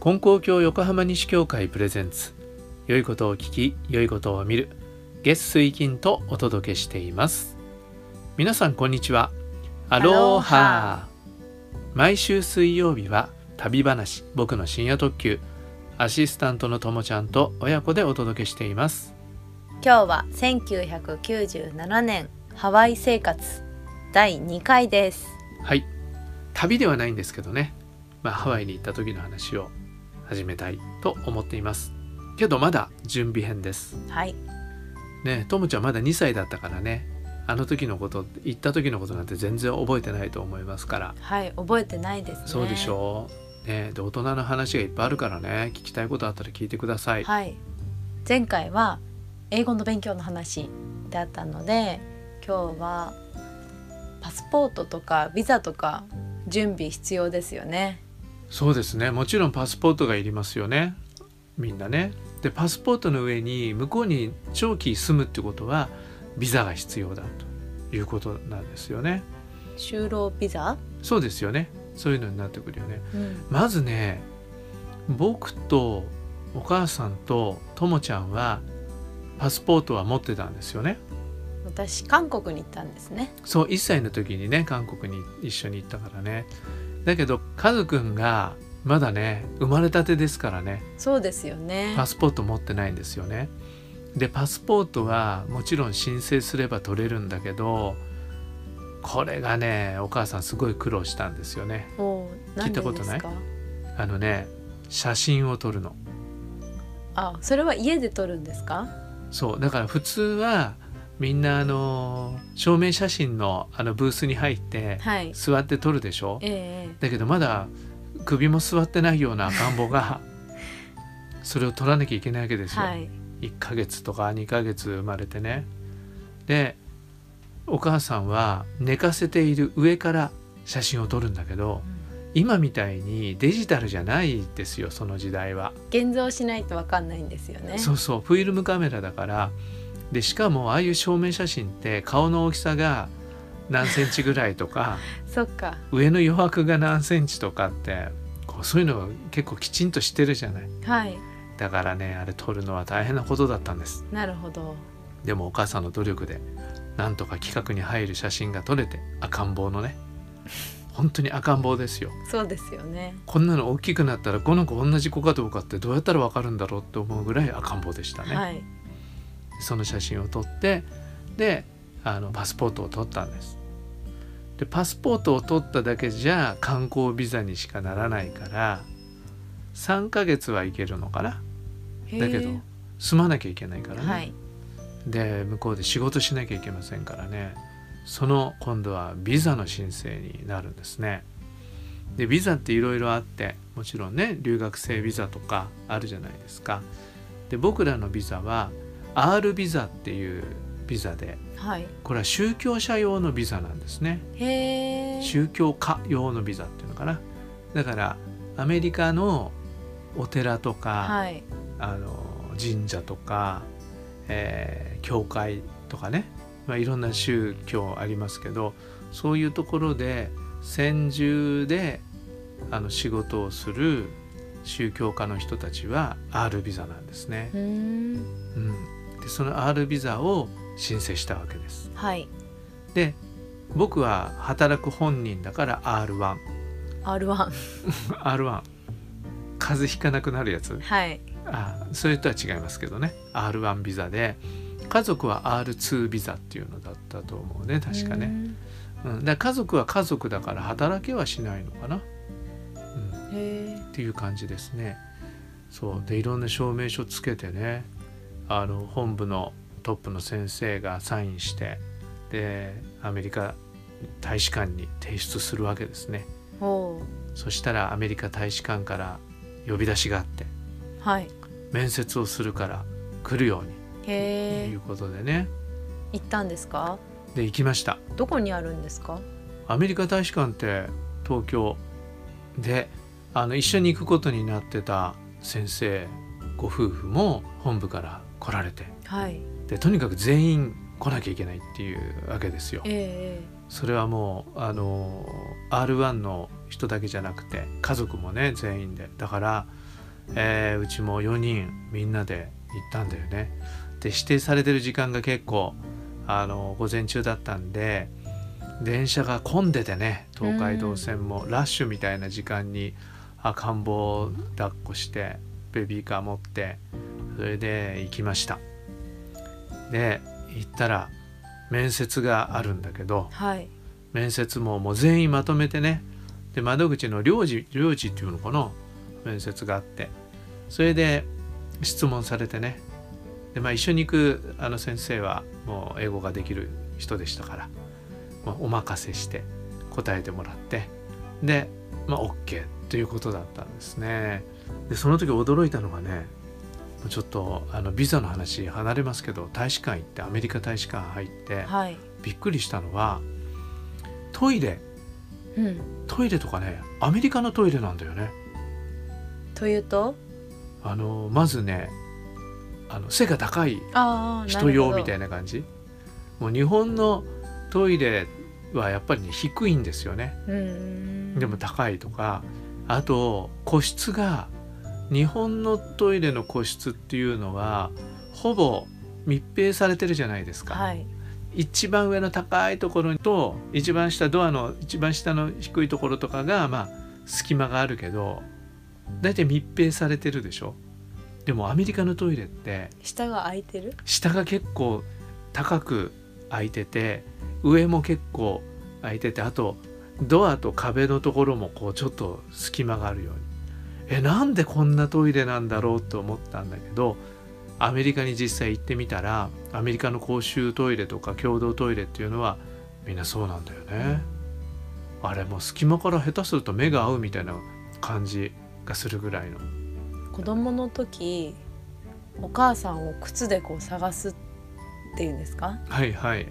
金光教横浜西教会プレゼンツ。良いことを聞き良いことを見る。月水金とお届けしています。皆さんこんにちは。アローハ毎週水曜日は旅話僕の深夜特急。アシスタントのともちゃんと親子でお届けしています。今日は1997年ハワイ生活第2回です。はい。旅ではないんですけどね、まあ、ハワイに行った時の話を始めたいと思っています。けどまだ準備編です。はい。ねともちゃんまだ2歳だったからね。あの時のこと行った時のことなんて全然覚えてないと思いますから。はい覚えてないですね。そうでしょう。ねで大人の話がいっぱいあるからね。聞きたいことあったら聞いてください。はい。前回は英語の勉強の話だったので今日はパスポートとかビザとか準備必要ですよねそうですね。もちろんパスポートがいりますよね。みんなね。でパスポートの上に向こうに長期住むってことはビザが必要だということなんですよね。就労ビザ、そうですよね。そういうのになってくるよね。うん、まずね僕とお母さんとともちゃんはパスポートは持ってたんですよね。私韓国に行ったんですね。そう1歳の時にね韓国に一緒に行ったからねだけどカズくんがまだね生まれたてですからねそうですよね。パスポート持ってないんですよね。でパスポートはもちろん申請すれば取れるんだけどこれがねお母さんすごい苦労したんですよね。聞いたことない？んでですかあのね写真を撮るの。あそれは家で撮るんですか？そうだから普通はみんなあの証明写真のあのブースに入ってはい。座って撮るでしょ？ええだけどまだ首も座ってないような赤ん坊が それを撮らなきゃいけないわけですよ、はい。1ヶ月とか2ヶ月生まれてね。でお母さんは寝かせている上から写真を撮るんだけど今みたいにデジタルじゃないですよその時代は。現像しないとわかんないんですよね。そうそうフィルムカメラだからでしかもああいう証明写真って顔の大きさが何センチぐらいとか そっか。上の余白が何センチとかってこうそういうのを結構きちんとしてるじゃない。はい。だからねあれ撮るのは大変なことだったんです。なるほど。でもお母さんの努力でなんとか企画に入る写真が撮れて赤ん坊のね。本当に赤ん坊ですよ。そうですよね。こんなの大きくなったらこの子同じ子かどうかってどうやったらわかるんだろうって思うぐらい赤ん坊でしたね、はいその写真を撮ってであのパスポートを取ったんです。でパスポートを取っただけじゃ観光ビザにしかならないから3ヶ月は行けるのかな。だけど住まなきゃいけないからね、はい。で向こうで仕事しなきゃいけませんからね。その今度はビザの申請になるんですね。でビザっていろいろあってもちろんね留学生ビザとかあるじゃないですか。で僕らのビザは R ビザっていうビザではい。これは宗教者用のビザなんですね。宗教家用のビザっていうのかな。だからアメリカのお寺とか、はい。あの神社とか、えー教会とかね、まあ、いろんな宗教ありますけどそういうところで専従であの仕事をする宗教家の人たちは R ビザなんですね。うん、でその R ビザを申請したわけです。はい。で僕は働く本人だから R1。R1 R1 風邪ひかなくなるやつ。はい。あそれとは違いますけどね。R1 ビザで。家族は R2 ビザっていうのだったと思うね確かね、うん、だ家族は家族だから働けはしないのかな、うん、っていう感じですね。そう。でいろんな証明書つけてねあの本部のトップの先生がサインしてでアメリカ大使館に提出するわけですね。そしたらアメリカ大使館から呼び出しがあってはい。面接をするから来るように。とへえ。いうことでね。行ったんですか？で行きました。どこにあるんですか？アメリカ大使館って東京であの一緒に行くことになってた先生ご夫婦も本部から来られて。はい。でとにかく全員来なきゃいけないっていうわけですよ。えそれはもうあの R1 の人だけじゃなくて家族もね全員で。だからえーうちも4人みんなで行ったんだよね。で指定されてる時間が結構あの午前中だったんで電車が混んでてね東海道線もラッシュみたいな時間に赤ん坊を抱っこしてベビーカー持ってそれで行きました。で行ったら面接があるんだけどはい面接ももう全員まとめてねで窓口の領事領事っていうのかな面接があってそれで質問されてねで、まあ、一緒に行くあの先生はもう英語ができる人でしたから、まあ、お任せして答えてもらってで、まあ、OK ということだったんですね。でその時驚いたのがねちょっとあのビザの話離れますけど大使館行ってアメリカ大使館入ってはい。びっくりしたのはトイレ。うん。トイレとかねアメリカのトイレなんだよね。というと？あのまずねあの背が高い人用みたいいな感じ。もう日本のトイレはやっぱりね低いんですよね。でも高いとかあと個室が日本のトイレの個室っていうのはほぼ密閉されてるじゃないですか、はい。一番上の高いところと一番下ドアの一番下の低いところとかがまあ隙間があるけど大体密閉されてるでしょ。でもアメリカのトイレって下が空いてる？下が結構高く開いてて上も結構開いててあとドアと壁のところもこうちょっと隙間があるようにえなんでこんなトイレなんだろうと思ったんだけどアメリカに実際行ってみたらアメリカの公衆トイレとか共同トイレっていうのはみんなそうなんだよね。あれもう隙間から下手すると目が合うみたいな感じがするぐらいの。子供の時お母さんを靴でこう探すっていうんですか？はいはい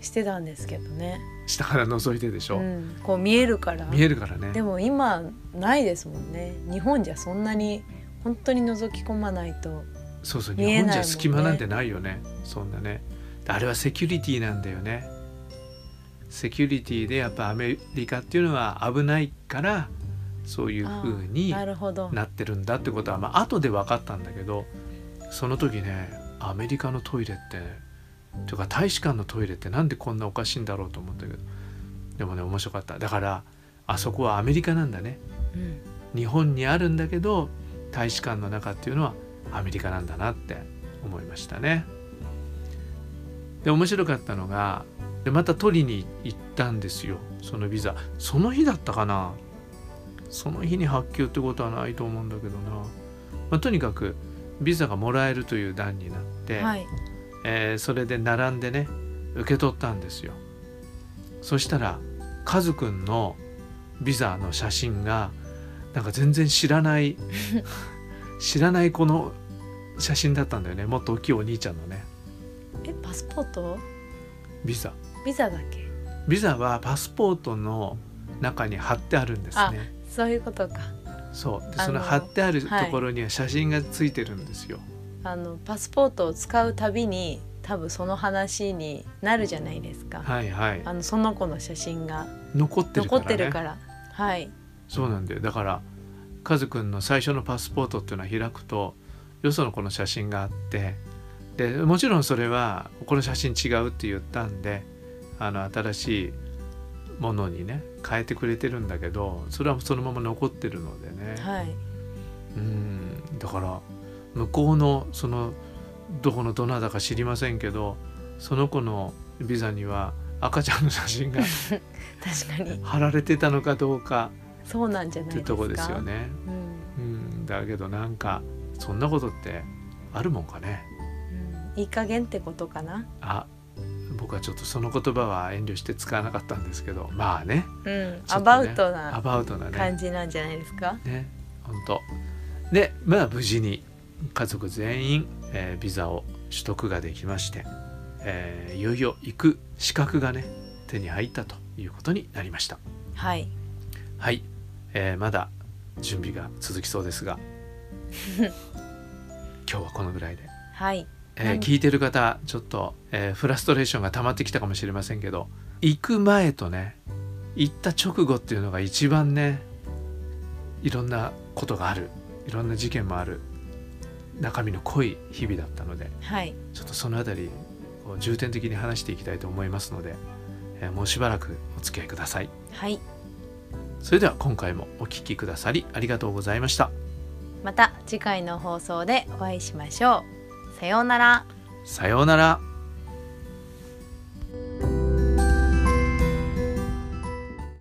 してたんですけどね、下から覗いてでしょ、うん、こう見えるから。見えるからね。でも今ないですもんね。日本じゃそんなに本当に覗き込まないとそうそう日本じゃ隙間なんてないよね。そんなね。あれはセキュリティなんだよね。セキュリティでやっぱアメリカっていうのは危ないからそういう風になるほど。なってるんだってことはまあ後で分かったんだけどその時ねアメリカのトイレってとか大使館のトイレってなんでこんなおかしいんだろうと思ったけど。でもね面白かった。だからあそこはアメリカなんだね。うん。日本にあるんだけど大使館の中っていうのはアメリカなんだなって思いましたね。で面白かったのがでまた取りに行ったんですよ。そのビザ。その日だったかな。その日に発給ってことはないと思うんだけどな、まあ、とにかくビザがもらえるという段になって、はいえーそれで並んでね受け取ったんですよ。そしたらカズくんのビザの写真がなんか全然知らない 知らない子の写真だったんだよね。もっと大きいお兄ちゃんのね。えパスポート？ビザ。ビザだっけ？ビザはパスポートの中に貼ってあるんですね。そういうことか。そう。でその貼ってあるとはい。ころには写真がついてるんですよ、あのパスポートを使うたびに多分その話になるじゃないですか、はいはい。あのその子の写真が。残ってるか残らね。ってるから。はい。そうなんだよ。だからカズくんの最初のパスポートっていうのは開くとよその子の写真があってでもちろんそれはこの写真違うって言ったんであの新しいものにね変えてくれてるんだけどそれはそのまま残ってるのでね、はい。うん。だから向こうのそのどこのどなたか知りませんけどその子のビザには赤ちゃんの写真が 確かに。貼られてたのかどうかそうなんじゃないですか。ってとこですよね。うん。うん、だけどなんかそんなことってあるもんかね。うん。いい加減ってことかな。あ僕はちょっとその言葉は遠慮して使わなかったんですけどまあね。うん、ねアバウトアなバウトなね。感じなんじゃないですか、ね。本当。でまあ無事に家族全員、えービザを取得ができまして、えーいよいよ行く資格がね手に入ったということになりました。はい。はい、えーまだ準備が続きそうですが 今日はこのぐらいで。はい。えー何聞いてる方ちょっと、えーフラストレーションが溜まってきたかもしれませんけど行く前とね行った直後っていうのが一番ねいろんなことがある。いろんな事件もある中身の濃い日々だったのではい。ちょっとそのあたりを重点的に話していきたいと思いますので、えーもうしばらくお付き合いください。はい。それでは今回もお聞きくださりありがとうございました。また次回の放送でお会いしましょう。さようなら。さようなら